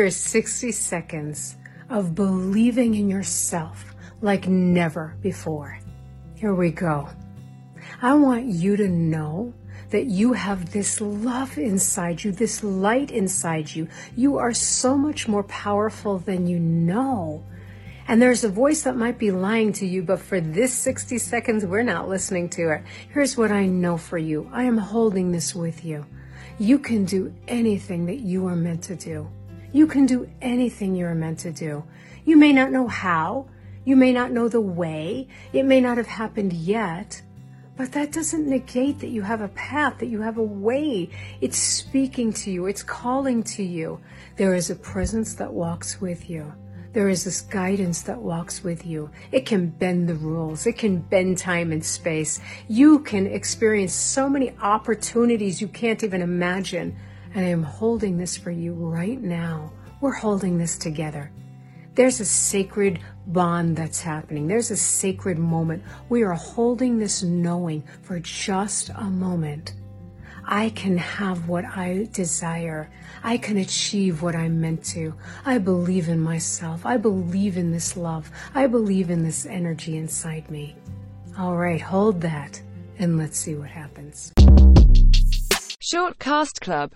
Here's 60 seconds of believing in yourself like never before. Here we go. I want you to know that you have this love inside you, this light inside you. You are so much more powerful than you know. And there's a voice that might be lying to you, but for this 60 seconds, we're not listening to it. Here's what I know for you I am holding this with you. You can do anything that you are meant to do. You can do anything you're meant to do. You may not know how. You may not know the way. It may not have happened yet. But that doesn't negate that you have a path, that you have a way. It's speaking to you. It's calling to you. There is a presence that walks with you. There is this guidance that walks with you. It can bend the rules. It can bend time and space. You can experience so many opportunities you can't even imagine. And I am holding this for you right now. We're holding this together. There's a sacred bond that's happening. There's a sacred moment. We are holding this knowing for just a moment. I can have what I desire. I can achieve what I'm meant to. I believe in myself. I believe in this love. I believe in this energy inside me. All right, hold that and let's see what happens. Shortcast Club